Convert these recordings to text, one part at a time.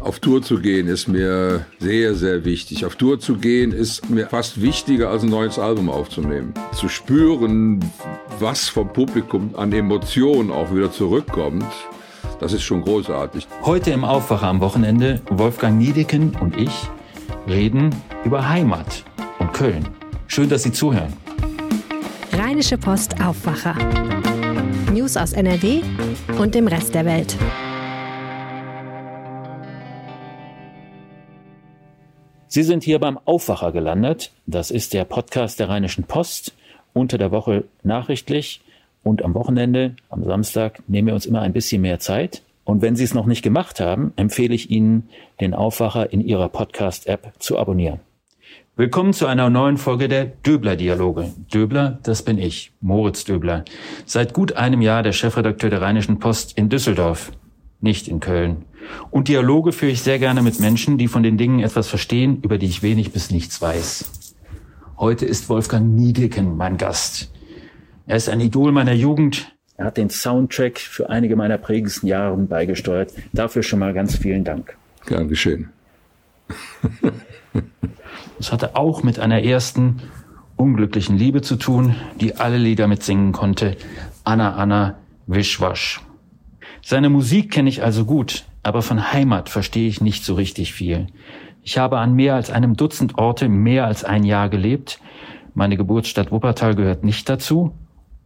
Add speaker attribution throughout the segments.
Speaker 1: Auf Tour zu gehen ist mir sehr, sehr wichtig. Auf Tour zu gehen ist mir fast wichtiger, als ein neues Album aufzunehmen. Zu spüren, was vom Publikum an Emotionen auch wieder zurückkommt, das ist schon großartig.
Speaker 2: Heute im Aufwacher am Wochenende, Wolfgang Niedeken und ich reden über Heimat und Köln. Schön, dass Sie zuhören.
Speaker 3: Rheinische Post Aufwacher. News aus NRW und dem Rest der Welt.
Speaker 2: Sie sind hier beim Aufwacher gelandet. Das ist der Podcast der Rheinischen Post. Unter der Woche nachrichtlich und am Wochenende, am Samstag, nehmen wir uns immer ein bisschen mehr Zeit. Und wenn Sie es noch nicht gemacht haben, empfehle ich Ihnen, den Aufwacher in Ihrer Podcast-App zu abonnieren. Willkommen zu einer neuen Folge der Döbler-Dialoge. Döbler, das bin ich, Moritz Döbler. Seit gut einem Jahr der Chefredakteur der Rheinischen Post in Düsseldorf, nicht in Köln. Und Dialoge führe ich sehr gerne mit Menschen, die von den Dingen etwas verstehen, über die ich wenig bis nichts weiß. Heute ist Wolfgang Niedecken mein Gast. Er ist ein Idol meiner Jugend. Er hat den Soundtrack für einige meiner prägendsten Jahre beigesteuert. Dafür schon mal ganz vielen Dank.
Speaker 1: Gern geschehen.
Speaker 2: Es hatte auch mit einer ersten unglücklichen Liebe zu tun, die alle Lieder mitsingen konnte. Anna Anna Wischwasch. Seine Musik kenne ich also gut, aber von Heimat verstehe ich nicht so richtig viel. Ich habe an mehr als einem Dutzend Orte mehr als ein Jahr gelebt. Meine Geburtsstadt Wuppertal gehört nicht dazu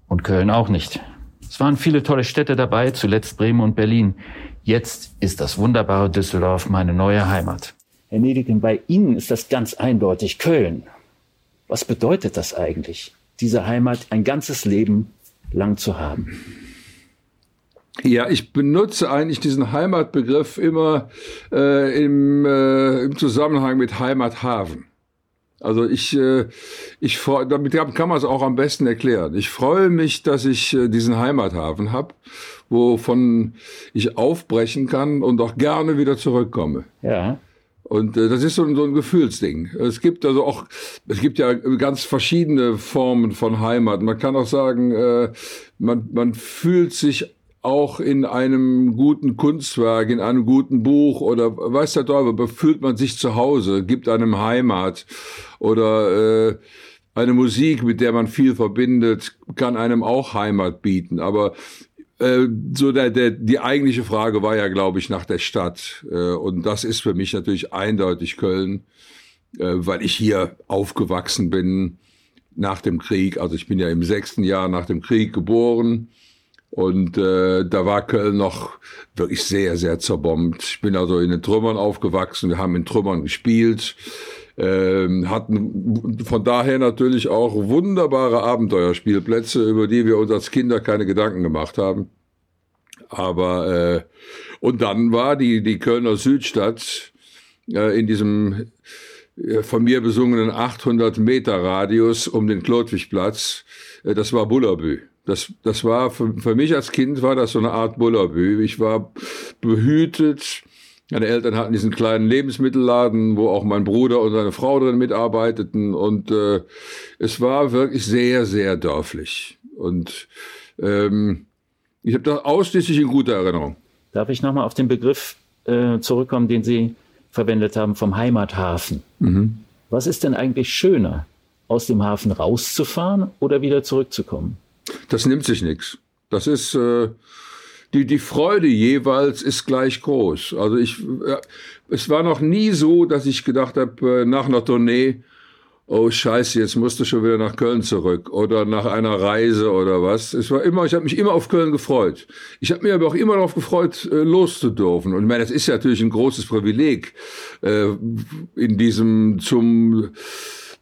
Speaker 2: und Köln auch nicht. Es waren viele tolle Städte dabei, zuletzt Bremen und Berlin. Jetzt ist das wunderbare Düsseldorf meine neue Heimat. Herr Nedigen, bei Ihnen ist das ganz eindeutig Köln. Was bedeutet das eigentlich, diese Heimat ein ganzes Leben lang zu haben?
Speaker 1: Ja, ich benutze eigentlich diesen Heimatbegriff immer äh, im, äh, im Zusammenhang mit Heimathafen. Also ich, äh, ich damit kann man es auch am besten erklären. Ich freue mich, dass ich äh, diesen Heimathafen habe, wovon ich aufbrechen kann und auch gerne wieder zurückkomme.
Speaker 2: Ja.
Speaker 1: Und äh, das ist so, so ein Gefühlsding. Es gibt also auch, es gibt ja ganz verschiedene Formen von Heimat. Man kann auch sagen, äh, man, man fühlt sich auch in einem guten Kunstwerk, in einem guten Buch oder weiß der Teufel, fühlt man sich zu Hause, gibt einem Heimat oder äh, eine Musik, mit der man viel verbindet, kann einem auch Heimat bieten. Aber äh, so der, der, die eigentliche Frage war ja, glaube ich, nach der Stadt. Äh, und das ist für mich natürlich eindeutig Köln, äh, weil ich hier aufgewachsen bin nach dem Krieg. Also ich bin ja im sechsten Jahr nach dem Krieg geboren und äh, da war Köln noch wirklich sehr, sehr zerbombt. Ich bin also in den Trümmern aufgewachsen, wir haben in Trümmern gespielt, äh, hatten von daher natürlich auch wunderbare Abenteuerspielplätze, über die wir uns als Kinder keine Gedanken gemacht haben. Aber äh, und dann war die, die Kölner Südstadt äh, in diesem äh, von mir besungenen 800 Meter Radius um den Klotwigplatz, äh, das war Bullabü. Das, das war für, für mich als Kind war das so eine Art Bullabü. Ich war behütet. Meine Eltern hatten diesen kleinen Lebensmittelladen, wo auch mein Bruder und seine Frau drin mitarbeiteten. Und äh, es war wirklich sehr, sehr dörflich. Und ähm, ich habe das ausschließlich in guter Erinnerung.
Speaker 2: Darf ich nochmal auf den Begriff äh, zurückkommen, den Sie verwendet haben vom Heimathafen? Mhm. Was ist denn eigentlich schöner, aus dem Hafen rauszufahren oder wieder zurückzukommen?
Speaker 1: Das nimmt sich nichts. Das ist äh, die die Freude jeweils ist gleich groß. Also ich äh, es war noch nie so, dass ich gedacht habe äh, nach einer Tournee oh Scheiße, jetzt musst du schon wieder nach Köln zurück oder nach einer Reise oder was. Es war immer, ich habe mich immer auf Köln gefreut. Ich habe mich aber auch immer darauf gefreut, äh, loszudürfen. Und ich meine, das ist ja natürlich ein großes Privileg äh, in diesem zum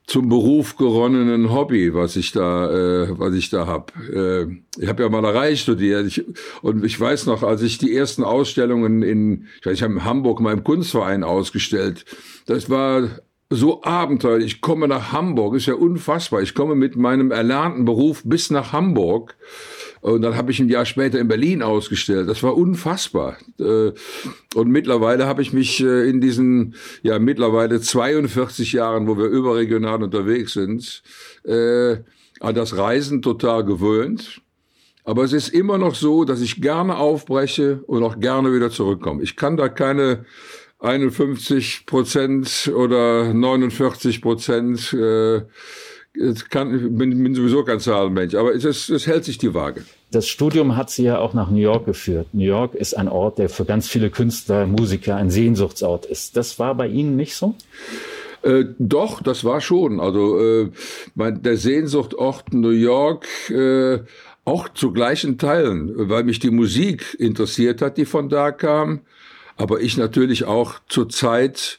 Speaker 1: zum Beruf geronnenen Hobby, was ich da, äh, was ich da hab. Äh, ich habe ja Malerei studiert ich, und ich weiß noch, als ich die ersten Ausstellungen in, ich, weiß, ich habe in Hamburg im Kunstverein ausgestellt. Das war so abenteuerlich. Ich komme nach Hamburg, ist ja unfassbar. Ich komme mit meinem erlernten Beruf bis nach Hamburg und dann habe ich ein Jahr später in Berlin ausgestellt. Das war unfassbar. Äh, und mittlerweile habe ich mich äh, in diesen, ja, mittlerweile 42 Jahren, wo wir überregional unterwegs sind, äh, an das Reisen total gewöhnt. Aber es ist immer noch so, dass ich gerne aufbreche und auch gerne wieder zurückkomme. Ich kann da keine 51 Prozent oder 49 Prozent. Äh, kann, bin, bin sowieso kein Zahlenmensch, aber es, ist, es hält sich die Waage.
Speaker 2: Das Studium hat Sie ja auch nach New York geführt. New York ist ein Ort, der für ganz viele Künstler, Musiker ein Sehnsuchtsort ist. Das war bei Ihnen nicht so?
Speaker 1: Äh, doch, das war schon. Also äh, mein, der Sehnsuchtort New York äh, auch zu gleichen Teilen, weil mich die Musik interessiert hat, die von da kam, aber ich natürlich auch zur Zeit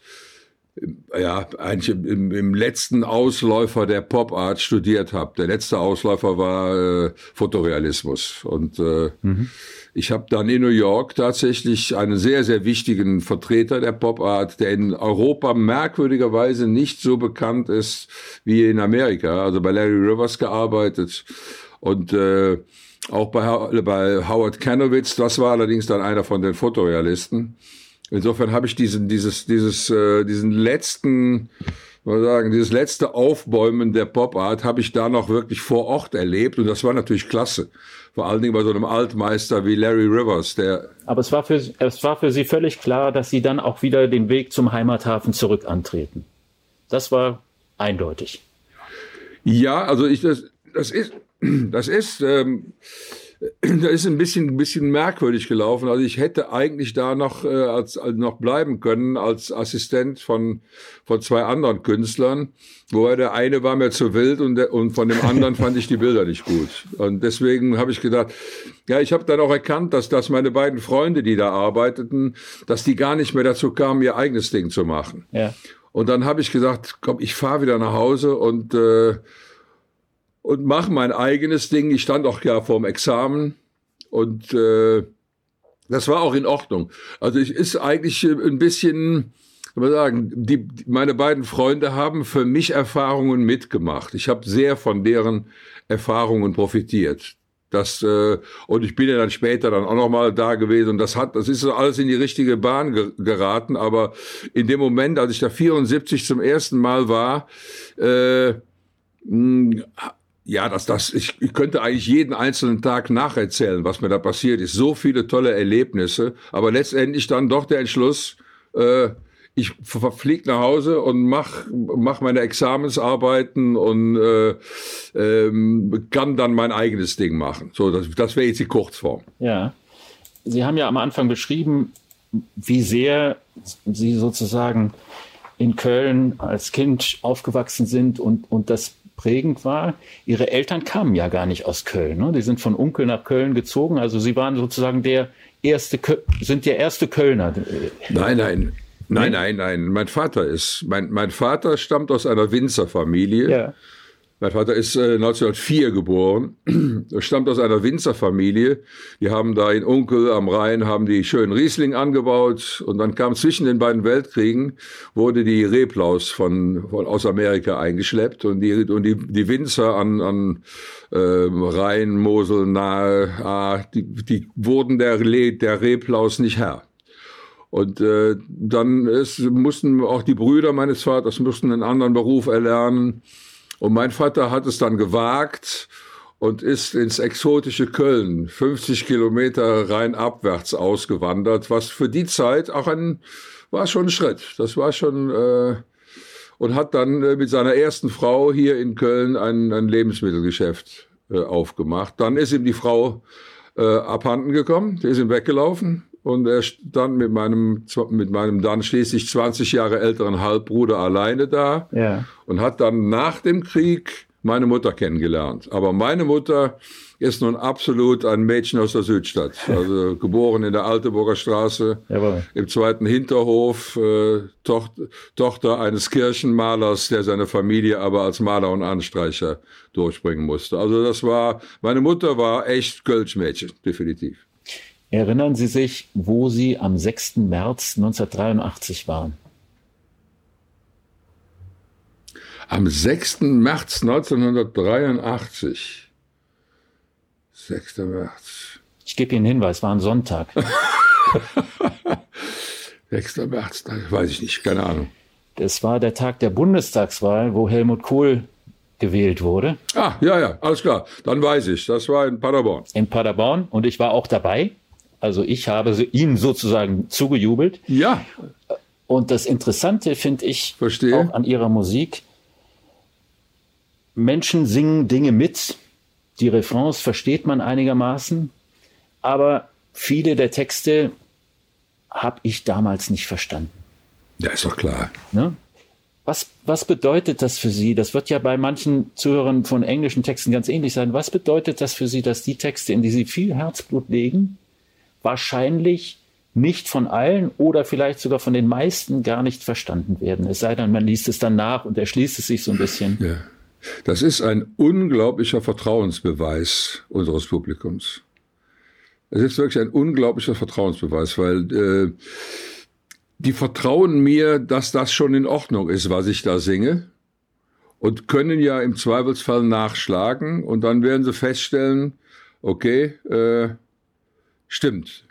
Speaker 1: ja, eigentlich im, im letzten Ausläufer der Pop Art studiert habe. Der letzte Ausläufer war äh, Fotorealismus. Und äh, mhm. ich habe dann in New York tatsächlich einen sehr, sehr wichtigen Vertreter der Pop Art, der in Europa merkwürdigerweise nicht so bekannt ist wie in Amerika. Also bei Larry Rivers gearbeitet und äh, auch bei, bei Howard Kanowitz, das war allerdings dann einer von den Fotorealisten. Insofern habe ich diesen, dieses, dieses, äh, diesen letzten, mal sagen, dieses letzte Aufbäumen der Pop-Art habe ich da noch wirklich vor Ort erlebt und das war natürlich klasse. Vor allen Dingen bei so einem Altmeister wie Larry Rivers, der.
Speaker 2: Aber es war für, es war für Sie völlig klar, dass Sie dann auch wieder den Weg zum Heimathafen zurück antreten. Das war eindeutig.
Speaker 1: Ja, also ich, das, das ist, das ist, ähm, da ist ein bisschen, ein bisschen merkwürdig gelaufen. Also ich hätte eigentlich da noch, äh, als, als noch bleiben können als Assistent von, von zwei anderen Künstlern. Wobei der eine war mir zu wild und, der, und von dem anderen fand ich die Bilder nicht gut. Und deswegen habe ich gedacht, ja, ich habe dann auch erkannt, dass, dass meine beiden Freunde, die da arbeiteten, dass die gar nicht mehr dazu kamen, ihr eigenes Ding zu machen. Ja. Und dann habe ich gesagt, komm, ich fahre wieder nach Hause und äh, und mache mein eigenes Ding. Ich stand auch ja vorm Examen und äh, das war auch in Ordnung. Also ich ist eigentlich ein bisschen, kann man sagen, die, meine beiden Freunde haben für mich Erfahrungen mitgemacht. Ich habe sehr von deren Erfahrungen profitiert. Das, äh, und ich bin ja dann später dann auch nochmal da gewesen und das hat, das ist alles in die richtige Bahn ge geraten, aber in dem Moment, als ich da 74 zum ersten Mal war, äh, ja, das, das, ich, ich könnte eigentlich jeden einzelnen Tag nacherzählen, was mir da passiert ist. So viele tolle Erlebnisse, aber letztendlich dann doch der Entschluss, äh, ich fliege nach Hause und mach, mach meine Examensarbeiten und äh, ähm, kann dann mein eigenes Ding machen. So, das, das wäre jetzt die Kurzform.
Speaker 2: Ja. Sie haben ja am Anfang beschrieben, wie sehr Sie sozusagen in Köln als Kind aufgewachsen sind und, und das prägend war. Ihre Eltern kamen ja gar nicht aus Köln. Ne? Die sind von Unkel nach Köln gezogen. Also sie waren sozusagen der erste, sind der erste Kölner.
Speaker 1: Nein, nein. Nein, nein, nein. Mein Vater ist, mein, mein Vater stammt aus einer Winzerfamilie. Ja. Mein Vater ist äh, 1904 geboren, stammt aus einer Winzerfamilie. Die haben da in Unkel am Rhein, haben die schönen Riesling angebaut und dann kam zwischen den beiden Weltkriegen, wurde die Reblaus von, von aus Amerika eingeschleppt und die, und die, die Winzer an, an äh, Rhein, Mosel nahe, ah, die, die wurden der, der Reblaus nicht Herr. Und äh, dann ist, mussten auch die Brüder meines Vaters mussten einen anderen Beruf erlernen. Und mein Vater hat es dann gewagt und ist ins exotische Köln, 50 Kilometer rein abwärts ausgewandert, was für die Zeit auch ein, war schon ein Schritt. Das war schon, äh, und hat dann äh, mit seiner ersten Frau hier in Köln ein, ein Lebensmittelgeschäft äh, aufgemacht. Dann ist ihm die Frau äh, abhanden gekommen, die ist ihm weggelaufen. Und er stand mit meinem, mit meinem dann schließlich 20 Jahre älteren Halbbruder alleine da ja. und hat dann nach dem Krieg meine Mutter kennengelernt. Aber meine Mutter ist nun absolut ein Mädchen aus der Südstadt. Also geboren in der Alteburger Straße, Jawohl. im zweiten Hinterhof, äh, Tochter, Tochter eines Kirchenmalers, der seine Familie aber als Maler und Anstreicher durchbringen musste. Also das war, meine Mutter war echt Kölschmädchen, definitiv.
Speaker 2: Erinnern Sie sich, wo Sie am 6. März 1983 waren?
Speaker 1: Am 6. März 1983. 6. März.
Speaker 2: Ich gebe Ihnen einen Hinweis, war ein Sonntag.
Speaker 1: 6. März, weiß ich nicht, keine Ahnung.
Speaker 2: Das war der Tag der Bundestagswahl, wo Helmut Kohl gewählt wurde.
Speaker 1: Ah, ja, ja, alles klar. Dann weiß ich. Das war in Paderborn.
Speaker 2: In Paderborn und ich war auch dabei. Also ich habe ihn sozusagen zugejubelt.
Speaker 1: Ja.
Speaker 2: Und das Interessante finde ich
Speaker 1: Verstehe.
Speaker 2: auch an ihrer Musik, Menschen singen Dinge mit, die Refrains versteht man einigermaßen, aber viele der Texte habe ich damals nicht verstanden.
Speaker 1: Ja, ist doch klar.
Speaker 2: Ne? Was, was bedeutet das für Sie? Das wird ja bei manchen Zuhörern von englischen Texten ganz ähnlich sein. Was bedeutet das für Sie, dass die Texte, in die Sie viel Herzblut legen, wahrscheinlich nicht von allen oder vielleicht sogar von den meisten gar nicht verstanden werden? Es sei denn, man liest es dann nach und erschließt es sich so ein bisschen.
Speaker 1: Ja. Das ist ein unglaublicher Vertrauensbeweis unseres Publikums. Es ist wirklich ein unglaublicher Vertrauensbeweis, weil äh, die vertrauen mir, dass das schon in Ordnung ist, was ich da singe und können ja im Zweifelsfall nachschlagen und dann werden sie feststellen, okay, äh, stimmt,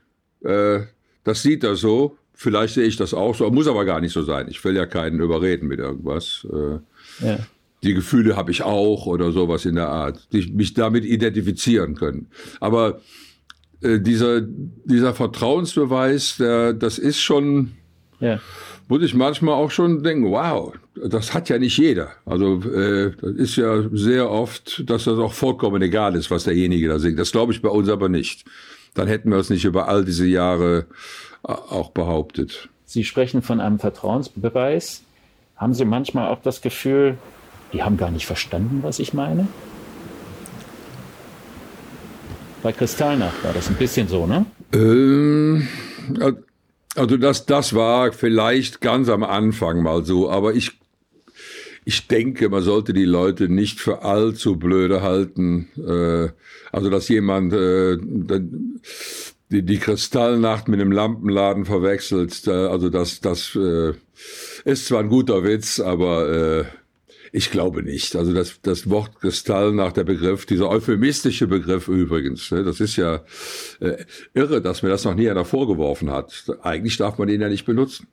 Speaker 1: äh, das sieht er so, vielleicht sehe ich das auch so, muss aber gar nicht so sein. Ich will ja keinen überreden mit irgendwas. Äh, ja. Die Gefühle habe ich auch oder sowas in der Art, die mich damit identifizieren können. Aber äh, dieser, dieser Vertrauensbeweis, der, das ist schon, ja. muss ich manchmal auch schon denken, wow, das hat ja nicht jeder. Also äh, das ist ja sehr oft, dass das auch vollkommen egal ist, was derjenige da singt. Das glaube ich bei uns aber nicht. Dann hätten wir es nicht über all diese Jahre äh, auch behauptet.
Speaker 2: Sie sprechen von einem Vertrauensbeweis. Haben Sie manchmal auch das Gefühl, die haben gar nicht verstanden, was ich meine? Bei Kristallnacht war das ein bisschen so, ne?
Speaker 1: Ähm, also das, das war vielleicht ganz am Anfang mal so, aber ich, ich denke, man sollte die Leute nicht für allzu blöde halten. Äh, also dass jemand äh, die, Kristallnacht mit dem Lampenladen verwechselt, also das, das äh, ist zwar ein guter Witz, aber äh, ich glaube nicht. Also das, das Wort Kristall nach der Begriff, dieser euphemistische Begriff übrigens, ne, das ist ja äh, irre, dass mir das noch nie einer vorgeworfen hat. Eigentlich darf man ihn ja nicht benutzen.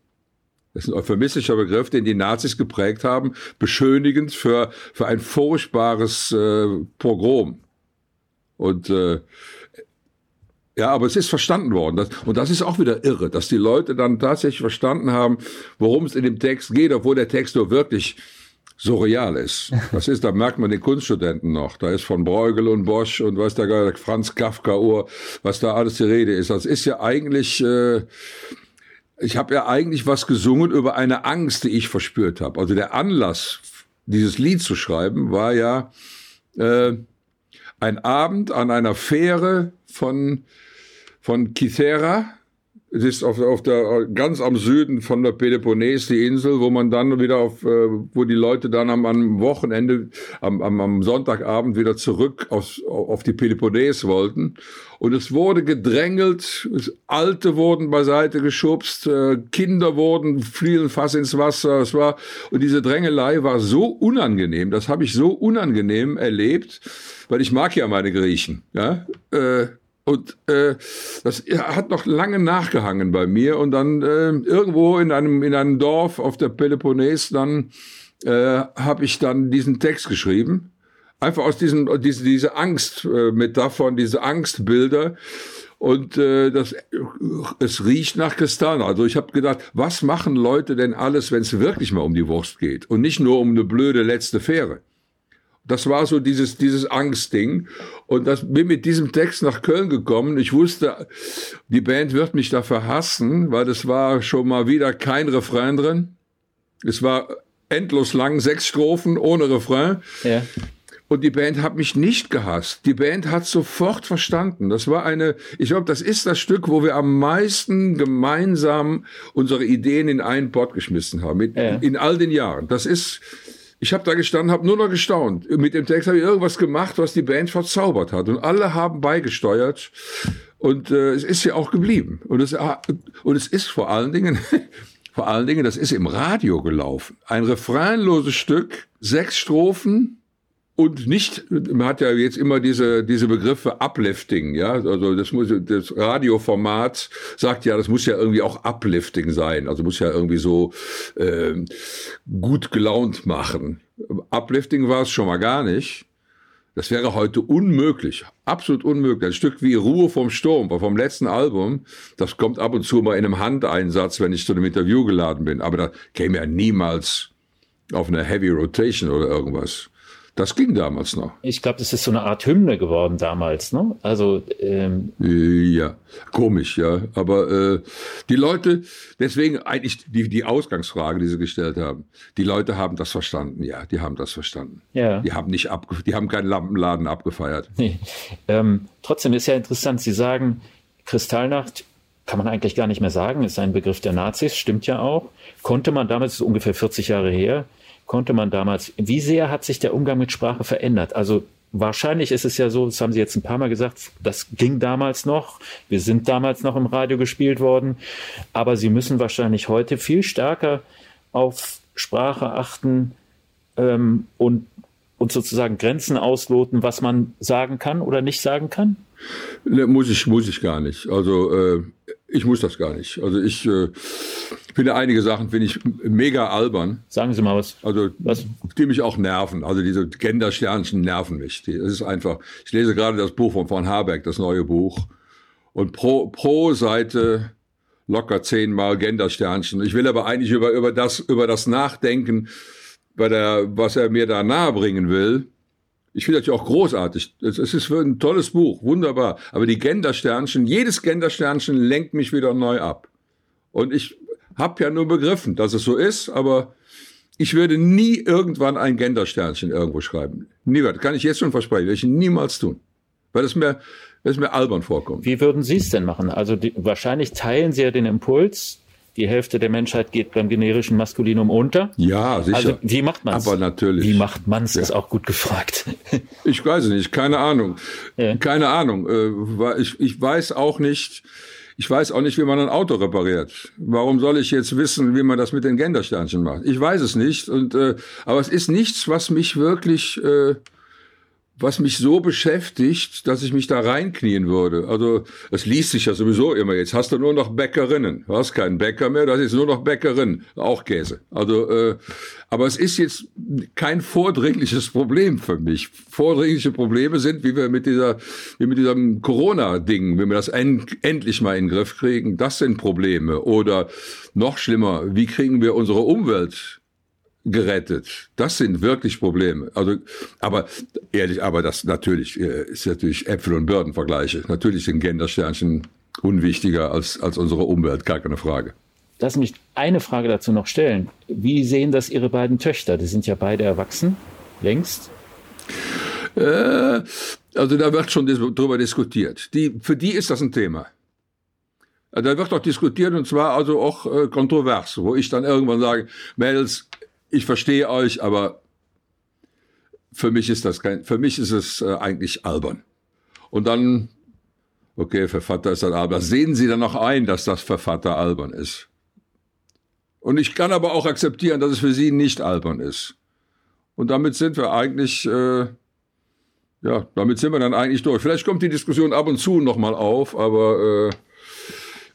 Speaker 1: Das ist ein euphemistischer Begriff, den die Nazis geprägt haben, beschönigend für, für ein furchtbares äh, Pogrom. Und äh, ja, aber es ist verstanden worden. Das, und das ist auch wieder irre, dass die Leute dann tatsächlich verstanden haben, worum es in dem Text geht, obwohl der Text nur wirklich surreal ist. Das ist, da merkt man den Kunststudenten noch. Da ist von Bruegel und Bosch und was da Franz Kafka Uhr, was da alles die Rede ist. Das ist ja eigentlich, äh, ich habe ja eigentlich was gesungen über eine Angst, die ich verspürt habe. Also der Anlass, dieses Lied zu schreiben, war ja äh, ein Abend an einer Fähre von von Kythera es ist auf, auf der, ganz am Süden von der Peloponnes die Insel, wo man dann wieder auf, äh, wo die Leute dann am, am Wochenende, am, am, am Sonntagabend wieder zurück auf, auf die Peloponnes wollten. Und es wurde gedrängelt, Alte wurden beiseite geschubst, äh, Kinder wurden, fielen fast ins Wasser. Es war, und diese Drängelei war so unangenehm, das habe ich so unangenehm erlebt, weil ich mag ja meine Griechen. Ja? Äh, und äh, das hat noch lange nachgehangen bei mir. Und dann äh, irgendwo in einem, in einem Dorf auf der Peloponnes, dann äh, habe ich dann diesen Text geschrieben. Einfach aus diesem, diese, diese Angstmetaphern, äh, diese Angstbilder. Und äh, das, es riecht nach Kristall. Also ich habe gedacht, was machen Leute denn alles, wenn es wirklich mal um die Wurst geht und nicht nur um eine blöde letzte Fähre? Das war so dieses, dieses Angstding. Und das bin mit diesem Text nach Köln gekommen. Ich wusste, die Band wird mich dafür hassen, weil das war schon mal wieder kein Refrain drin. Es war endlos lang, sechs Strophen ohne Refrain. Ja. Und die Band hat mich nicht gehasst. Die Band hat sofort verstanden. Das war eine, ich glaube, das ist das Stück, wo wir am meisten gemeinsam unsere Ideen in einen Pott geschmissen haben. In, ja. in all den Jahren. Das ist, ich habe da gestanden, habe nur noch gestaunt. Mit dem Text habe ich irgendwas gemacht, was die Band verzaubert hat. Und alle haben beigesteuert. Und äh, es ist ja auch geblieben. Und es, und es ist vor allen Dingen, vor allen Dingen, das ist im Radio gelaufen. Ein refrainloses Stück, sechs Strophen, und nicht, man hat ja jetzt immer diese, diese Begriffe Uplifting, ja, also das muss, das Radioformat sagt ja, das muss ja irgendwie auch Uplifting sein, also muss ja irgendwie so äh, gut gelaunt machen. Uplifting war es schon mal gar nicht. Das wäre heute unmöglich, absolut unmöglich. Ein Stück wie Ruhe vom Sturm, vom letzten Album, das kommt ab und zu mal in einem Handeinsatz, wenn ich zu einem Interview geladen bin. Aber da käme ja niemals auf eine Heavy Rotation oder irgendwas. Das ging damals noch.
Speaker 2: Ich glaube, das ist so eine Art Hymne geworden damals, ne? Also ähm
Speaker 1: ja, komisch, ja. Aber äh, die Leute, deswegen eigentlich die, die Ausgangsfrage, die Sie gestellt haben, die Leute haben das verstanden, ja, die haben das verstanden. Ja. Die haben nicht abge die haben keinen Lampenladen abgefeiert.
Speaker 2: Nee. Ähm, trotzdem ist ja interessant, Sie sagen, Kristallnacht kann man eigentlich gar nicht mehr sagen, ist ein Begriff der Nazis, stimmt ja auch. Konnte man damals, ist ungefähr 40 Jahre her, konnte man damals, wie sehr hat sich der Umgang mit Sprache verändert? Also wahrscheinlich ist es ja so, das haben Sie jetzt ein paar Mal gesagt, das ging damals noch, wir sind damals noch im Radio gespielt worden, aber Sie müssen wahrscheinlich heute viel stärker auf Sprache achten ähm, und, und sozusagen Grenzen ausloten, was man sagen kann oder nicht sagen kann?
Speaker 1: Ne, muss ich, muss ich gar nicht. Also äh, ich muss das gar nicht. Also ich äh, finde einige Sachen finde ich mega albern.
Speaker 2: Sagen Sie mal was.
Speaker 1: Also was? die mich auch nerven. Also diese Gendersternchen nerven mich. Die, das ist einfach. Ich lese gerade das Buch von von Habeck, das neue Buch, und pro pro Seite locker zehnmal Gendersternchen. Ich will aber eigentlich über über das über das nachdenken, bei der was er mir da nahebringen will ich finde das ja auch großartig. Es ist ein tolles Buch, wunderbar. Aber die Gendersternchen, jedes Gendersternchen lenkt mich wieder neu ab. Und ich habe ja nur begriffen, dass es so ist, aber ich würde nie irgendwann ein Gendersternchen irgendwo schreiben. Nie, das kann ich jetzt schon versprechen, werde ich niemals tun. Weil es mir, mir albern vorkommt.
Speaker 2: Wie würden Sie es denn machen? Also die, wahrscheinlich teilen Sie ja den Impuls, die Hälfte der Menschheit geht beim generischen Maskulinum unter.
Speaker 1: Ja, sicher. Also
Speaker 2: wie macht man es?
Speaker 1: Aber natürlich.
Speaker 2: Wie macht man es, ja. ist auch gut gefragt.
Speaker 1: Ich weiß es nicht, keine Ahnung. Ja. Keine Ahnung. Äh, ich, ich weiß auch nicht, ich weiß auch nicht, wie man ein Auto repariert. Warum soll ich jetzt wissen, wie man das mit den Gendersternchen macht? Ich weiß es nicht. Und, äh, aber es ist nichts, was mich wirklich... Äh, was mich so beschäftigt, dass ich mich da reinknien würde. Also es liest sich ja sowieso immer. Jetzt hast du nur noch Bäckerinnen. Du hast keinen Bäcker mehr, das ist nur noch Bäckerin. Auch Käse. Also, äh, aber es ist jetzt kein vordringliches Problem für mich. Vordringliche Probleme sind, wie wir mit dieser, wie mit diesem Corona-Ding, wenn wir das end, endlich mal in den Griff kriegen, das sind Probleme. Oder noch schlimmer, wie kriegen wir unsere Umwelt gerettet. Das sind wirklich Probleme. Also, aber ehrlich, aber das natürlich äh, ist natürlich Äpfel und Birnen Vergleiche. Natürlich sind Gendersternchen unwichtiger als, als unsere Umwelt, gar keine Frage.
Speaker 2: Lass mich eine Frage dazu noch stellen. Wie sehen das Ihre beiden Töchter? Die sind ja beide erwachsen, längst.
Speaker 1: Äh, also da wird schon drüber diskutiert. Die, für die ist das ein Thema. Da wird auch diskutiert und zwar also auch äh, kontrovers, wo ich dann irgendwann sage, Mädels, ich verstehe euch, aber für mich ist das kein, für mich ist es äh, eigentlich albern. Und dann, okay, für Vater ist das albern. Sehen Sie dann noch ein, dass das für Vater albern ist. Und ich kann aber auch akzeptieren, dass es für Sie nicht albern ist. Und damit sind wir eigentlich, äh, ja, damit sind wir dann eigentlich durch. Vielleicht kommt die Diskussion ab und zu nochmal auf, aber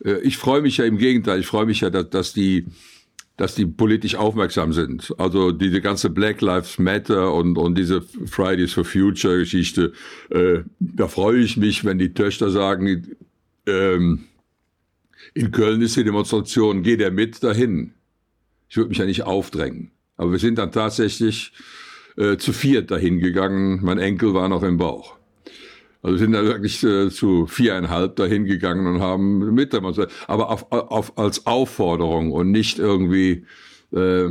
Speaker 1: äh, äh, ich freue mich ja im Gegenteil. Ich freue mich ja, dass, dass die dass die politisch aufmerksam sind. Also diese ganze Black Lives Matter und, und diese Fridays for Future Geschichte, äh, da freue ich mich, wenn die Töchter sagen, ähm, in Köln ist die Demonstration, geht er mit dahin? Ich würde mich ja nicht aufdrängen. Aber wir sind dann tatsächlich äh, zu viert dahin gegangen. Mein Enkel war noch im Bauch. Also sind da wirklich äh, zu viereinhalb dahin gegangen und haben mitdemonstriert. Aber auf, auf, als Aufforderung und nicht irgendwie, äh,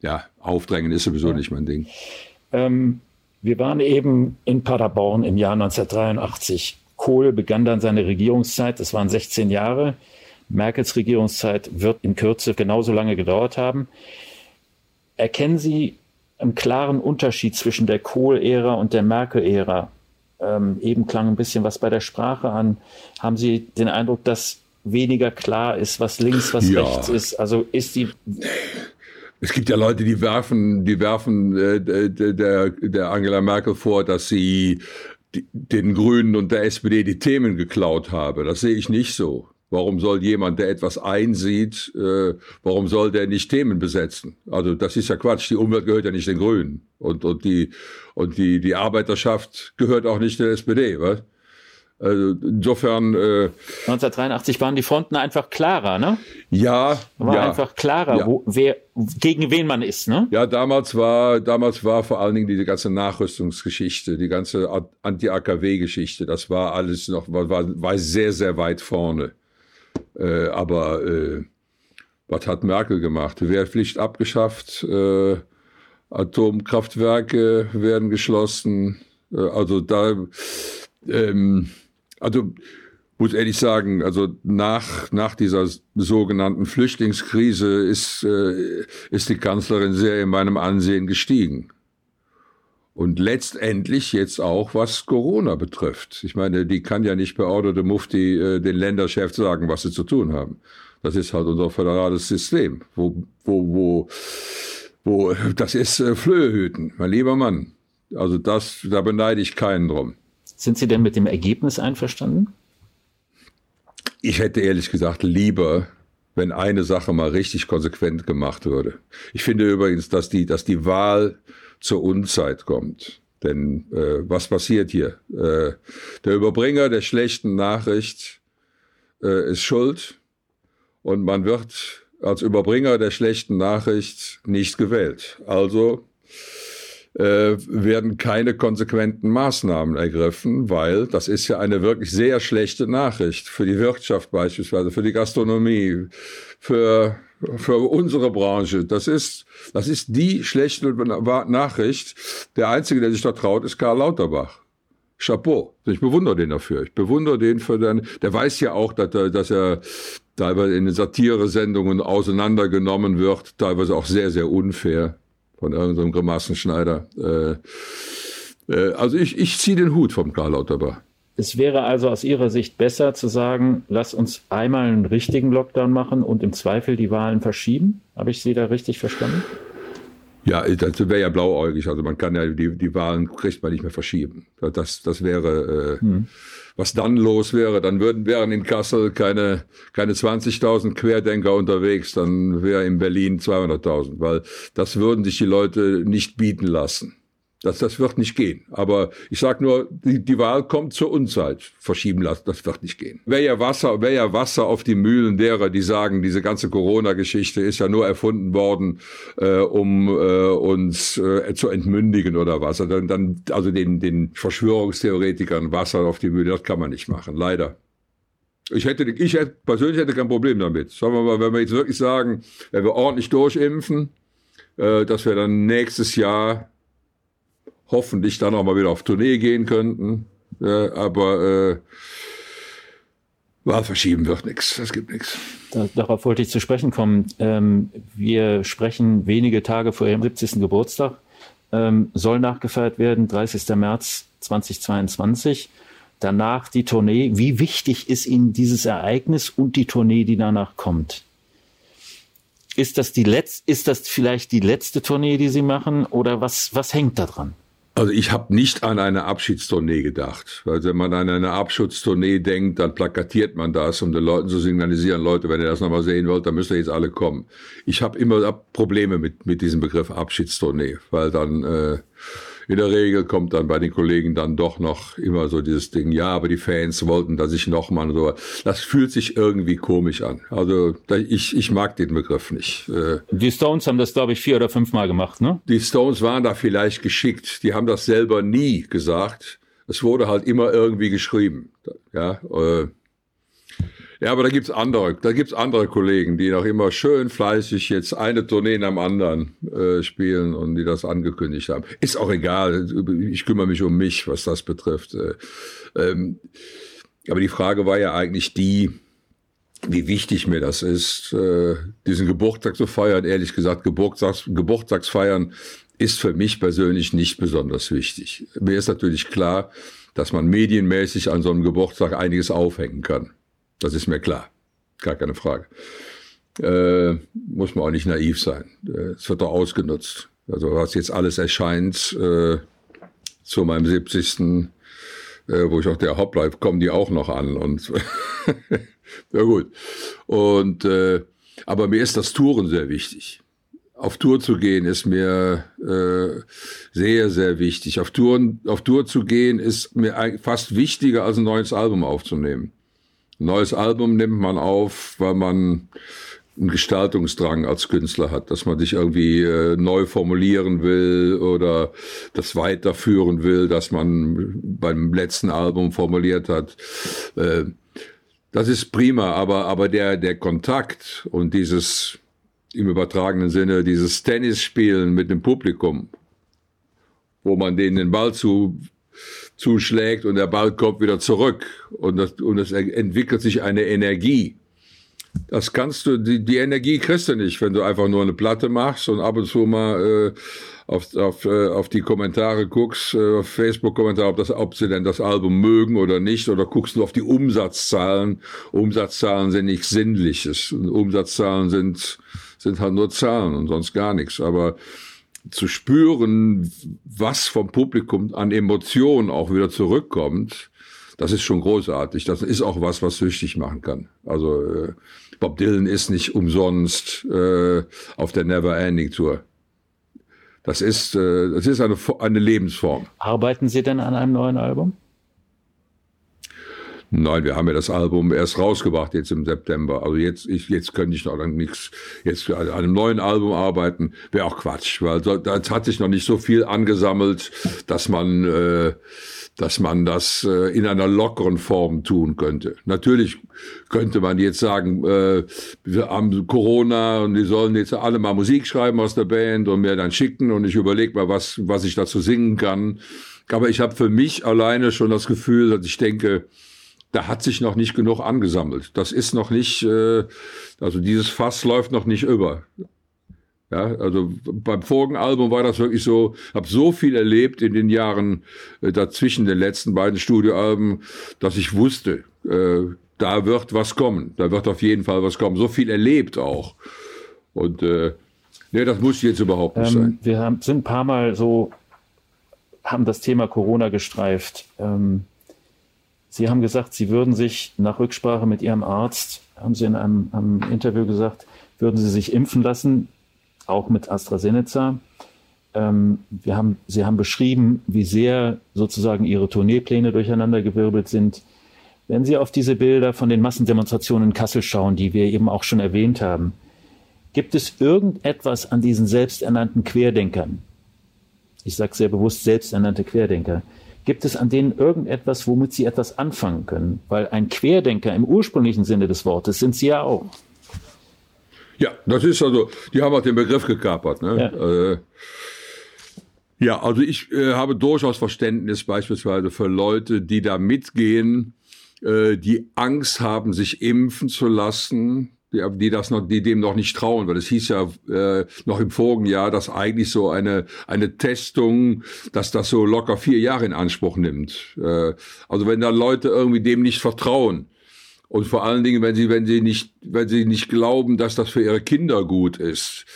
Speaker 1: ja, aufdrängen ist sowieso nicht mein Ding.
Speaker 2: Ähm, wir waren eben in Paderborn im Jahr 1983. Kohl begann dann seine Regierungszeit, das waren 16 Jahre. Merkels Regierungszeit wird in Kürze genauso lange gedauert haben. Erkennen Sie einen klaren Unterschied zwischen der Kohl-Ära und der Merkel-Ära? Ähm, eben klang ein bisschen was bei der Sprache an. Haben Sie den Eindruck, dass weniger klar ist, was links, was ja. rechts ist? Also ist die.
Speaker 1: Es gibt ja Leute, die werfen, die werfen äh, der, der Angela Merkel vor, dass sie den Grünen und der SPD die Themen geklaut habe. Das sehe ich nicht so. Warum soll jemand, der etwas einsieht, äh, warum soll der nicht Themen besetzen? Also das ist ja Quatsch. Die Umwelt gehört ja nicht den Grünen und und die und die die Arbeiterschaft gehört auch nicht der SPD, was? Also insofern. Äh,
Speaker 2: 1983 waren die Fronten einfach klarer, ne?
Speaker 1: Ja.
Speaker 2: War
Speaker 1: ja,
Speaker 2: einfach klarer,
Speaker 1: ja.
Speaker 2: wo, wer, gegen wen man ist, ne?
Speaker 1: Ja, damals war, damals war vor allen Dingen diese ganze Nachrüstungsgeschichte, die ganze Anti-AKW-Geschichte, das war alles noch, war, war, war sehr, sehr weit vorne. Äh, aber äh, was hat Merkel gemacht? Wehrpflicht abgeschafft, äh, Atomkraftwerke werden geschlossen. Äh, also da, ähm, also muss ehrlich sagen, also nach, nach dieser sogenannten Flüchtlingskrise ist, äh, ist die Kanzlerin sehr in meinem Ansehen gestiegen. Und letztendlich jetzt auch, was Corona betrifft. Ich meine, die kann ja nicht per Order de Mufti äh, den Länderchefs sagen, was sie zu tun haben. Das ist halt unser föderales System, wo, wo, wo, wo das ist äh, Flöhehüten, mein lieber Mann. Also das, da beneide ich keinen drum.
Speaker 2: Sind Sie denn mit dem Ergebnis einverstanden?
Speaker 1: Ich hätte ehrlich gesagt lieber, wenn eine Sache mal richtig konsequent gemacht würde. Ich finde übrigens, dass die, dass die Wahl zur Unzeit kommt. Denn äh, was passiert hier? Äh, der Überbringer der schlechten Nachricht äh, ist schuld und man wird als Überbringer der schlechten Nachricht nicht gewählt. Also äh, werden keine konsequenten Maßnahmen ergriffen, weil das ist ja eine wirklich sehr schlechte Nachricht für die Wirtschaft beispielsweise, für die Gastronomie, für für unsere Branche. Das ist, das ist die schlechte Nachricht. Der Einzige, der sich da traut, ist Karl Lauterbach. Chapeau. Ich bewundere den dafür. Ich bewundere den für den, der weiß ja auch, dass er, dass er teilweise in den Satire-Sendungen auseinandergenommen wird, teilweise auch sehr, sehr unfair von irgendeinem Grimassenschneider. Äh, äh, also ich, ich ziehe den Hut vom Karl Lauterbach.
Speaker 2: Es wäre also aus Ihrer Sicht besser zu sagen, lass uns einmal einen richtigen Lockdown machen und im Zweifel die Wahlen verschieben? Habe ich Sie da richtig verstanden?
Speaker 1: Ja, das wäre ja blauäugig. Also man kann ja die, die Wahlen kriegt man nicht mehr verschieben. Das, das wäre, äh, hm. was dann los wäre. Dann würden wären in Kassel keine, keine 20.000 Querdenker unterwegs. Dann wäre in Berlin 200.000, weil das würden sich die Leute nicht bieten lassen. Das, das wird nicht gehen. Aber ich sage nur, die, die Wahl kommt zur Unzeit. Verschieben lassen, das wird nicht gehen. Wäre ja Wasser, wäre ja Wasser auf die Mühlen derer, die sagen, diese ganze Corona-Geschichte ist ja nur erfunden worden, äh, um äh, uns äh, zu entmündigen oder was. Also dann, dann, also den, den Verschwörungstheoretikern Wasser auf die Mühlen, das kann man nicht machen. Leider. Ich hätte, ich hätte, persönlich hätte kein Problem damit. Sagen wir mal, wenn wir jetzt wirklich sagen, wenn wir ordentlich durchimpfen, äh, dass wir dann nächstes Jahr hoffentlich dann auch mal wieder auf Tournee gehen könnten. Aber äh, Wahl verschieben wird nichts. Es gibt nichts.
Speaker 2: Darauf wollte ich zu sprechen kommen. Ähm, wir sprechen wenige Tage vor Ihrem 70. Geburtstag. Ähm, soll nachgefeiert werden, 30. März 2022. Danach die Tournee. Wie wichtig ist Ihnen dieses Ereignis und die Tournee, die danach kommt? Ist das die letzte, ist das vielleicht die letzte Tournee, die Sie machen, oder was, was hängt da dran?
Speaker 1: Also ich habe nicht an eine Abschiedstournee gedacht. Weil wenn man an eine Abschiedstournee denkt, dann plakatiert man das, um den Leuten zu signalisieren, Leute, wenn ihr das nochmal sehen wollt, dann müsst ihr jetzt alle kommen. Ich habe immer Probleme mit, mit diesem Begriff Abschiedstournee, weil dann äh, in der Regel kommt dann bei den Kollegen dann doch noch immer so dieses Ding, ja, aber die Fans wollten da sich noch mal so. Das fühlt sich irgendwie komisch an. Also ich, ich mag den Begriff nicht. Äh.
Speaker 2: Die Stones haben das, glaube ich, vier oder fünf Mal gemacht, ne?
Speaker 1: Die Stones waren da vielleicht geschickt. Die haben das selber nie gesagt. Es wurde halt immer irgendwie geschrieben. Ja, äh, ja, aber da gibt's andere, da gibt's andere Kollegen, die noch immer schön fleißig jetzt eine Tournee dem anderen äh, spielen und die das angekündigt haben. Ist auch egal, ich kümmere mich um mich, was das betrifft. Äh, ähm, aber die Frage war ja eigentlich die, wie wichtig mir das ist, äh, diesen Geburtstag zu feiern. Ehrlich gesagt, Geburtstags, Geburtstagsfeiern ist für mich persönlich nicht besonders wichtig. Mir ist natürlich klar, dass man medienmäßig an so einem Geburtstag einiges aufhängen kann. Das ist mir klar. Gar keine Frage. Äh, muss man auch nicht naiv sein. Äh, es wird doch ausgenutzt. Also was jetzt alles erscheint äh, zu meinem 70. Äh, wo ich auch der Hoppleib, kommen die auch noch an. Und Ja gut. Und äh, aber mir ist das Touren sehr wichtig. Auf Tour zu gehen ist mir äh, sehr, sehr wichtig. Auf, Touren, auf Tour zu gehen ist mir fast wichtiger, als ein neues Album aufzunehmen. Neues Album nimmt man auf, weil man einen Gestaltungsdrang als Künstler hat, dass man sich irgendwie äh, neu formulieren will oder das weiterführen will, dass man beim letzten Album formuliert hat. Äh, das ist prima, aber, aber der, der Kontakt und dieses im übertragenen Sinne, dieses Tennisspielen mit dem Publikum, wo man denen den Ball zu, zuschlägt und der Ball kommt wieder zurück und, das, und es entwickelt sich eine Energie. Das kannst du, die, die Energie kriegst du nicht, wenn du einfach nur eine Platte machst und ab und zu mal äh, auf, auf, äh, auf die Kommentare guckst, äh, auf Facebook-Kommentare, ob, das, ob sie denn das Album mögen oder nicht, oder guckst du auf die Umsatzzahlen. Umsatzzahlen sind nichts Sinnliches. Umsatzzahlen sind, sind halt nur Zahlen und sonst gar nichts. Aber zu spüren, was vom Publikum an Emotionen auch wieder zurückkommt, das ist schon großartig. Das ist auch was, was süchtig machen kann. Also äh, Bob Dylan ist nicht umsonst äh, auf der Never Ending Tour. Das ist, äh, das ist eine, eine Lebensform.
Speaker 2: Arbeiten Sie denn an einem neuen Album?
Speaker 1: Nein, wir haben ja das Album erst rausgebracht jetzt im September. Also jetzt, ich, jetzt könnte ich noch nichts, jetzt an einem neuen Album arbeiten, wäre auch Quatsch, weil da hat sich noch nicht so viel angesammelt, dass man, äh, dass man das äh, in einer lockeren Form tun könnte. Natürlich könnte man jetzt sagen, äh, wir haben Corona und die sollen jetzt alle mal Musik schreiben aus der Band und mir dann schicken und ich überlege mal, was, was ich dazu singen kann. Aber ich habe für mich alleine schon das Gefühl, dass ich denke, da hat sich noch nicht genug angesammelt. Das ist noch nicht, äh, also dieses Fass läuft noch nicht über. Ja, also beim vorigen Album war das wirklich so, habe so viel erlebt in den Jahren äh, dazwischen den letzten beiden Studioalben, dass ich wusste, äh, da wird was kommen, da wird auf jeden Fall was kommen. So viel erlebt auch. Und äh, nee, das muss jetzt überhaupt nicht ähm, sein.
Speaker 2: Wir haben, sind ein paar Mal so, haben das Thema Corona gestreift. Ähm, Sie haben gesagt, Sie würden sich nach Rücksprache mit Ihrem Arzt, haben Sie in einem, einem Interview gesagt, würden Sie sich impfen lassen, auch mit AstraZeneca. Ähm, wir haben, Sie haben beschrieben, wie sehr sozusagen Ihre Tourneepläne durcheinandergewirbelt sind. Wenn Sie auf diese Bilder von den Massendemonstrationen in Kassel schauen, die wir eben auch schon erwähnt haben, gibt es irgendetwas an diesen selbsternannten Querdenkern? Ich sage sehr bewusst selbsternannte Querdenker, Gibt es an denen irgendetwas, womit Sie etwas anfangen können? Weil ein Querdenker im ursprünglichen Sinne des Wortes sind Sie ja auch.
Speaker 1: Ja, das ist also, die haben auch den Begriff gekapert. Ne? Ja. Äh, ja, also ich äh, habe durchaus Verständnis beispielsweise für Leute, die da mitgehen, äh, die Angst haben, sich impfen zu lassen, die, die das noch, die dem noch nicht trauen, weil es hieß ja äh, noch im vorigen Jahr, dass eigentlich so eine eine Testung, dass das so locker vier Jahre in Anspruch nimmt. Äh, also wenn da Leute irgendwie dem nicht vertrauen und vor allen Dingen, wenn sie wenn sie nicht wenn sie nicht glauben, dass das für ihre Kinder gut ist,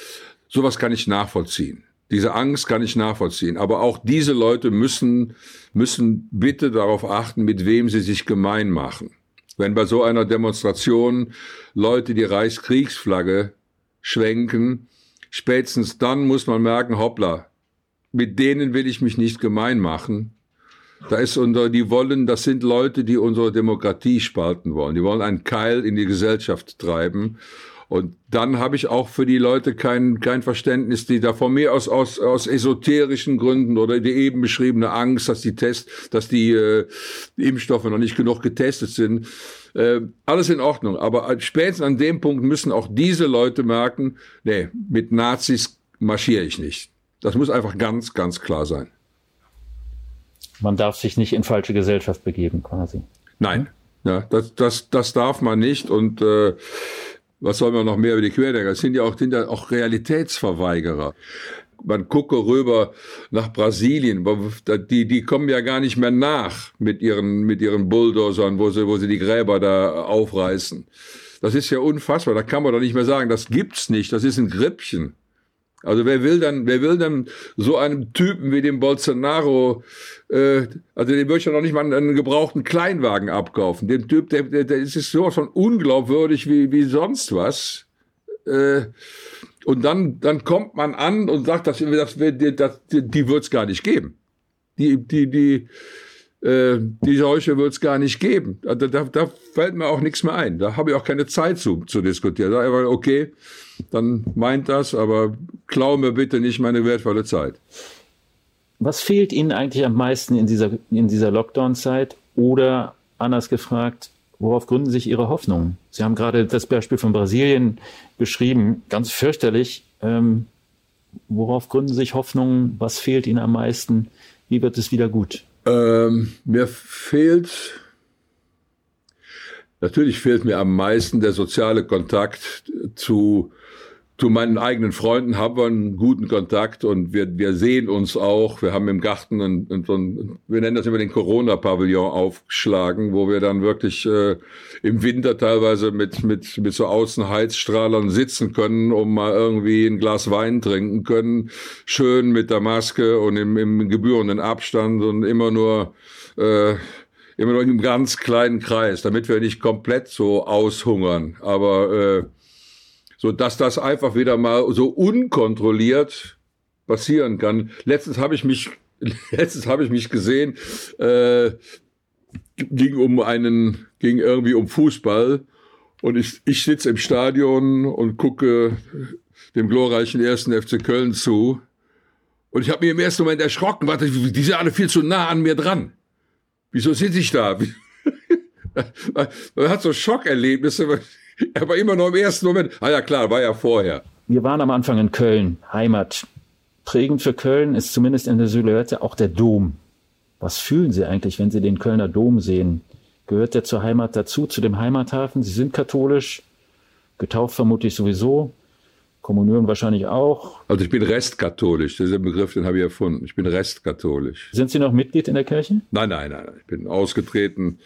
Speaker 1: sowas kann ich nachvollziehen. Diese Angst kann ich nachvollziehen. Aber auch diese Leute müssen müssen bitte darauf achten, mit wem sie sich gemein machen. Wenn bei so einer Demonstration Leute die Reichskriegsflagge schwenken, spätestens dann muss man merken, hoppla, mit denen will ich mich nicht gemein machen. Da ist unter, die wollen, das sind Leute, die unsere Demokratie spalten wollen. Die wollen einen Keil in die Gesellschaft treiben. Und dann habe ich auch für die Leute kein, kein Verständnis, die da von mir aus, aus, aus esoterischen Gründen oder die eben beschriebene Angst, dass die Test, dass die, äh, Impfstoffe noch nicht genug getestet sind. Äh, alles in Ordnung. Aber spätestens an dem Punkt müssen auch diese Leute merken, nee, mit Nazis marschiere ich nicht. Das muss einfach ganz, ganz klar sein.
Speaker 2: Man darf sich nicht in falsche Gesellschaft begeben, quasi.
Speaker 1: Nein, ja, das, das, das darf man nicht. Und äh, was soll man noch mehr über die Querdenker? Es sind ja auch, sind ja auch Realitätsverweigerer. Man gucke rüber nach Brasilien, die, die kommen ja gar nicht mehr nach mit ihren, mit ihren Bulldozern, wo sie, wo sie die Gräber da aufreißen. Das ist ja unfassbar. Da kann man doch nicht mehr sagen, das gibt's nicht. Das ist ein Grippchen. Also wer will dann, wer will dann so einem Typen wie dem Bolsonaro, äh, also dem würde ich ja noch nicht mal einen gebrauchten Kleinwagen abkaufen. Dem Typ, der, der, der ist sowas von unglaubwürdig wie, wie sonst was. Äh, und dann, dann kommt man an und sagt, dass, dass, dass die, die wird es gar nicht geben. Die, die, die, äh, die Seuche wird es gar nicht geben. Da, da, da fällt mir auch nichts mehr ein. Da habe ich auch keine Zeit zu, zu diskutieren. Da ich, okay, dann meint das, aber klau mir bitte nicht meine wertvolle Zeit.
Speaker 2: Was fehlt Ihnen eigentlich am meisten in dieser, in dieser Lockdown-Zeit? Oder anders gefragt, worauf gründen sich Ihre Hoffnungen? Sie haben gerade das Beispiel von Brasilien beschrieben, ganz fürchterlich. Ähm, worauf gründen sich Hoffnungen? Was fehlt Ihnen am meisten? Wie wird es wieder gut?
Speaker 1: Ähm, mir fehlt, natürlich fehlt mir am meisten der soziale Kontakt zu zu meinen eigenen Freunden haben wir einen guten Kontakt und wir, wir sehen uns auch. Wir haben im Garten einen, einen, wir nennen das immer den Corona-Pavillon aufgeschlagen, wo wir dann wirklich äh, im Winter teilweise mit, mit, mit so Außenheizstrahlern sitzen können, um mal irgendwie ein Glas Wein trinken können. Schön mit der Maske und im, im gebührenden Abstand und immer nur, äh, immer nur in einem ganz kleinen Kreis, damit wir nicht komplett so aushungern. Aber äh, so dass das einfach wieder mal so unkontrolliert passieren kann. Letztens habe ich mich, letztens habe ich mich gesehen, äh, ging um einen, ging irgendwie um Fußball und ich, ich sitze im Stadion und gucke dem glorreichen ersten FC Köln zu. Und ich habe mir im ersten Moment erschrocken, warte, die sind alle viel zu nah an mir dran. Wieso sitze ich da? Man hat so Schockerlebnisse, aber immer noch im ersten Moment. Ah ja, klar, war ja vorher.
Speaker 2: Wir waren am Anfang in Köln, Heimat. Prägend für Köln ist zumindest in der Silhouette auch der Dom. Was fühlen Sie eigentlich, wenn Sie den Kölner Dom sehen? Gehört der zur Heimat dazu, zu dem Heimathafen? Sie sind katholisch, getauft vermutlich sowieso, Kommunion wahrscheinlich auch.
Speaker 1: Also ich bin restkatholisch, das ist ein Begriff, den habe ich erfunden. Ich bin restkatholisch.
Speaker 2: Sind Sie noch Mitglied in der Kirche?
Speaker 1: Nein, nein, nein. Ich bin ausgetreten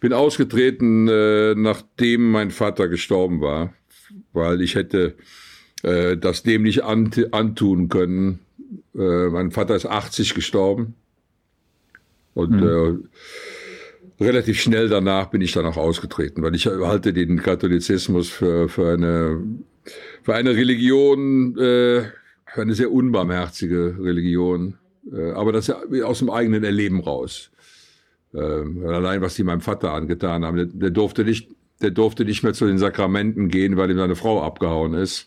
Speaker 1: bin ausgetreten, äh, nachdem mein Vater gestorben war, weil ich hätte äh, das dem nicht ant antun können. Äh, mein Vater ist 80 gestorben und mhm. äh, relativ schnell danach bin ich dann auch ausgetreten, weil ich halte den Katholizismus für, für, eine, für eine Religion, äh, eine sehr unbarmherzige Religion, äh, aber das aus dem eigenen Erleben raus. Äh, allein was die meinem Vater angetan haben. Der, der, durfte nicht, der durfte nicht mehr zu den Sakramenten gehen, weil ihm seine Frau abgehauen ist.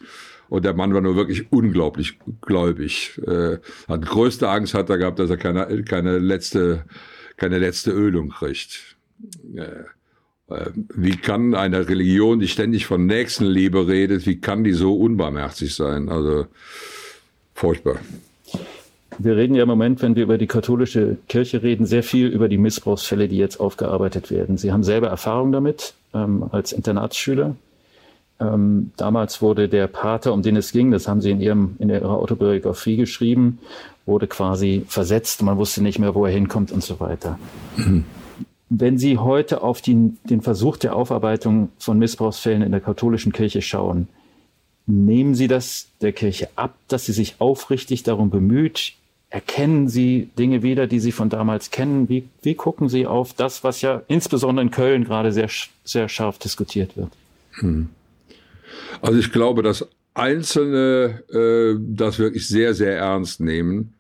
Speaker 1: Und der Mann war nur wirklich unglaublich gläubig. Äh, hat größte Angst hat er gehabt, dass er keine, keine letzte, keine letzte Ölung kriegt. Äh, wie kann eine Religion, die ständig von Nächstenliebe redet, wie kann die so unbarmherzig sein? Also furchtbar.
Speaker 2: Wir reden ja im Moment, wenn wir über die katholische Kirche reden, sehr viel über die Missbrauchsfälle, die jetzt aufgearbeitet werden. Sie haben selber Erfahrung damit ähm, als Internatsschüler. Ähm, damals wurde der Pater, um den es ging, das haben Sie in, Ihrem, in Ihrer Autobiografie geschrieben, wurde quasi versetzt. Man wusste nicht mehr, wo er hinkommt und so weiter. Wenn Sie heute auf die, den Versuch der Aufarbeitung von Missbrauchsfällen in der katholischen Kirche schauen, nehmen Sie das der Kirche ab, dass sie sich aufrichtig darum bemüht, Erkennen Sie Dinge wieder, die Sie von damals kennen? Wie, wie gucken Sie auf das, was ja insbesondere in Köln gerade sehr, sehr scharf diskutiert wird? Hm.
Speaker 1: Also ich glaube, dass Einzelne äh, das wirklich sehr, sehr ernst nehmen.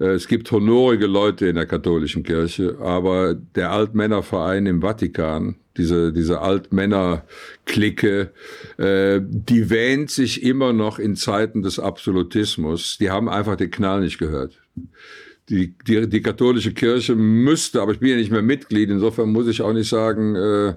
Speaker 1: Äh, es gibt honorige Leute in der katholischen Kirche, aber der Altmännerverein im Vatikan, diese, diese Altmänner-Clique, äh, die wähnt sich immer noch in Zeiten des Absolutismus. Die haben einfach den Knall nicht gehört. Die, die, die katholische Kirche müsste, aber ich bin ja nicht mehr Mitglied, insofern muss ich auch nicht sagen, äh,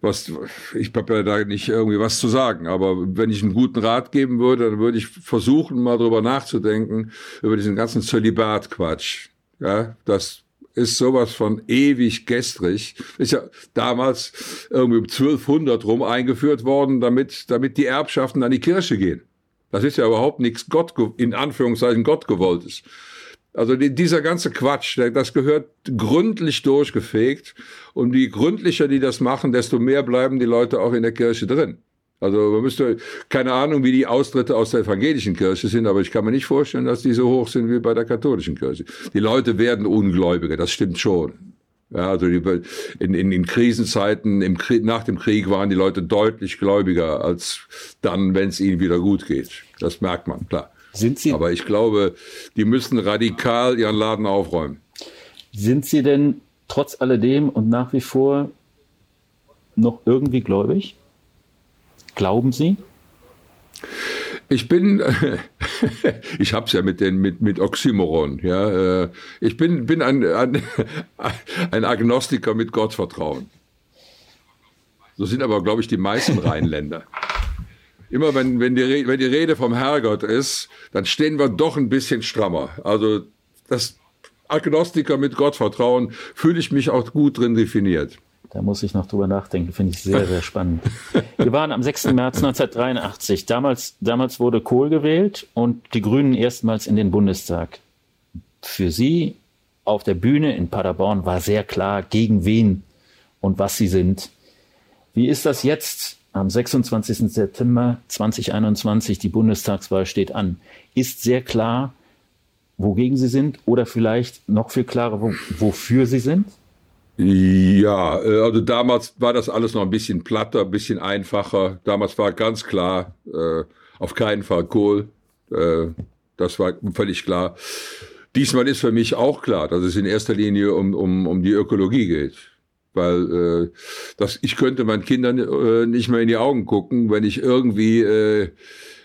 Speaker 1: was, ich habe ja da nicht irgendwie was zu sagen, aber wenn ich einen guten Rat geben würde, dann würde ich versuchen, mal drüber nachzudenken, über diesen ganzen Zölibat-Quatsch. Ja, das ist sowas von ewig gestrig. Ist ja damals irgendwie um 1200 rum eingeführt worden, damit, damit die Erbschaften an die Kirche gehen. Das ist ja überhaupt nichts Gott, in Anführungszeichen Gott gewolltes. Also dieser ganze Quatsch, das gehört gründlich durchgefegt. Und je gründlicher die das machen, desto mehr bleiben die Leute auch in der Kirche drin. Also man müsste, keine Ahnung, wie die Austritte aus der evangelischen Kirche sind, aber ich kann mir nicht vorstellen, dass die so hoch sind wie bei der katholischen Kirche. Die Leute werden ungläubiger, das stimmt schon. Ja, also die, in, in, in Krisenzeiten, im nach dem Krieg waren die Leute deutlich gläubiger als dann, wenn es ihnen wieder gut geht. Das merkt man, klar.
Speaker 2: Sind Sie,
Speaker 1: Aber ich glaube, die müssen radikal ihren Laden aufräumen.
Speaker 2: sind Sie denn trotz alledem und nach wie vor noch irgendwie gläubig? Glauben Sie?
Speaker 1: Ich bin, ich hab's ja mit den mit mit Oxymoron, ja. äh, Ich bin bin ein ein, ein Agnostiker mit Gottvertrauen. So sind aber, glaube ich, die meisten Rheinländer. Immer wenn wenn die wenn die Rede vom Herrgott ist, dann stehen wir doch ein bisschen strammer. Also das Agnostiker mit Gottvertrauen fühle ich mich auch gut drin definiert.
Speaker 2: Da muss ich noch drüber nachdenken, finde ich sehr, sehr spannend. Wir waren am 6. März 1983. Damals, damals wurde Kohl gewählt und die Grünen erstmals in den Bundestag. Für Sie auf der Bühne in Paderborn war sehr klar, gegen wen und was Sie sind. Wie ist das jetzt? Am 26. September 2021, die Bundestagswahl steht an. Ist sehr klar, wogegen Sie sind oder vielleicht noch viel klarer, wo, wofür Sie sind?
Speaker 1: Ja, äh, also damals war das alles noch ein bisschen platter, ein bisschen einfacher. Damals war ganz klar, äh, auf keinen Fall Kohl. Äh, das war völlig klar. Diesmal ist für mich auch klar, dass es in erster Linie um, um, um die Ökologie geht. Weil äh, das, ich könnte meinen Kindern äh, nicht mehr in die Augen gucken, wenn ich irgendwie äh,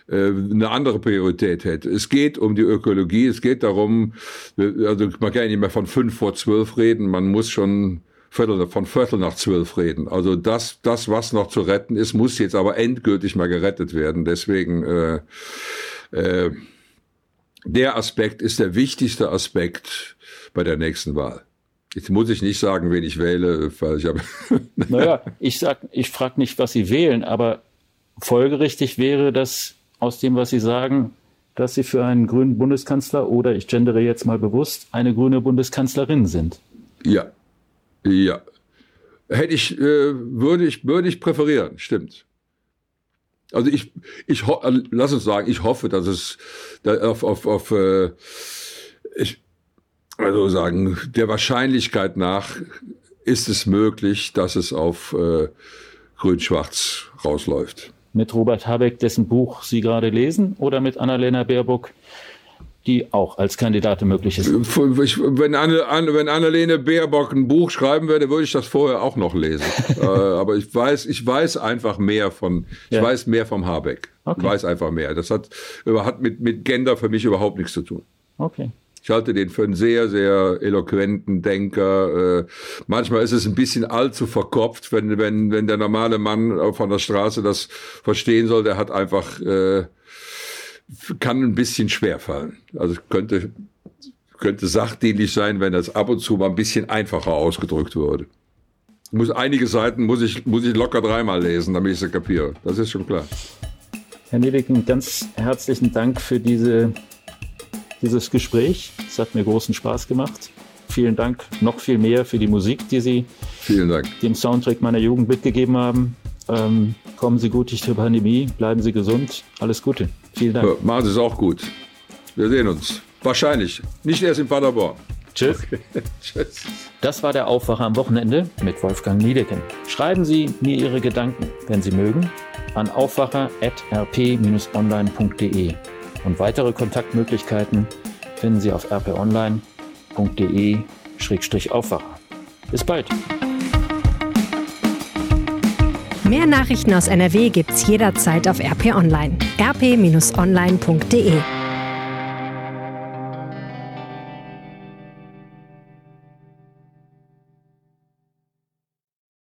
Speaker 1: äh, eine andere Priorität hätte. Es geht um die Ökologie, es geht darum, äh, also man kann ja nicht mehr von fünf vor zwölf reden, man muss schon Viertel, von Viertel nach zwölf reden. Also das, das, was noch zu retten ist, muss jetzt aber endgültig mal gerettet werden. Deswegen äh, äh, der Aspekt ist der wichtigste Aspekt bei der nächsten Wahl. Jetzt muss ich nicht sagen, wen ich wähle, weil ich habe.
Speaker 2: Naja, ich sag, ich frage nicht, was Sie wählen, aber folgerichtig wäre das aus dem, was Sie sagen, dass Sie für einen grünen Bundeskanzler oder ich gendere jetzt mal bewusst eine grüne Bundeskanzlerin sind.
Speaker 1: ja, ja. Hätte ich, äh, würde ich, würde ich präferieren, stimmt. Also ich, ich, äh, lass uns sagen, ich hoffe, dass es auf, auf, auf äh, ich, also sagen, der Wahrscheinlichkeit nach ist es möglich, dass es auf äh, Grün-Schwarz rausläuft.
Speaker 2: Mit Robert Habeck, dessen Buch Sie gerade lesen, oder mit Annalena Baerbock, die auch als Kandidatin möglich ist.
Speaker 1: Ich, wenn, Anne, Anne, wenn Annalene Baerbock ein Buch schreiben würde, würde ich das vorher auch noch lesen. äh, aber ich weiß, ich weiß einfach mehr von, ich
Speaker 2: Ja.
Speaker 1: weiß mehr vom Habeck.
Speaker 2: Okay.
Speaker 1: Ich weiß einfach mehr. Das hat, hat mit, mit Gender für mich überhaupt nichts zu tun.
Speaker 2: Okay.
Speaker 1: Ich halte den für einen sehr, sehr eloquenten Denker. Äh, manchmal ist es ein bisschen allzu verkopft, wenn, wenn, wenn der normale Mann von der Straße das verstehen soll. Der hat einfach, äh, kann ein bisschen schwer fallen. Also könnte, könnte sachdienlich sein, wenn das ab und zu mal ein bisschen einfacher ausgedrückt würde. Muss, einige Seiten muss ich, muss ich locker dreimal lesen, damit ich sie kapiere. Das ist schon klar.
Speaker 2: Herr Nedeking, ganz herzlichen Dank für diese, dieses Gespräch. Es hat mir großen Spaß gemacht. Vielen Dank noch viel mehr für die Musik, die Sie
Speaker 1: Vielen Dank.
Speaker 2: dem Soundtrack meiner Jugend mitgegeben haben. Ähm, kommen Sie gut durch die Pandemie, bleiben Sie gesund. Alles Gute. Vielen Dank.
Speaker 1: Ja, machen Sie es auch gut. Wir sehen uns. Wahrscheinlich. Nicht erst in Paderborn.
Speaker 2: Tschüss.
Speaker 1: Tschüss.
Speaker 2: Das war der Aufwacher am Wochenende mit Wolfgang Niedecken. Schreiben Sie mir Ihre Gedanken, wenn Sie mögen, an aufwacher.rp-online.de. Und weitere Kontaktmöglichkeiten finden Sie auf rponline.de-aufwacher. Bis bald.
Speaker 3: Mehr Nachrichten aus NRW gibt's jederzeit auf RP Online. rp-online.de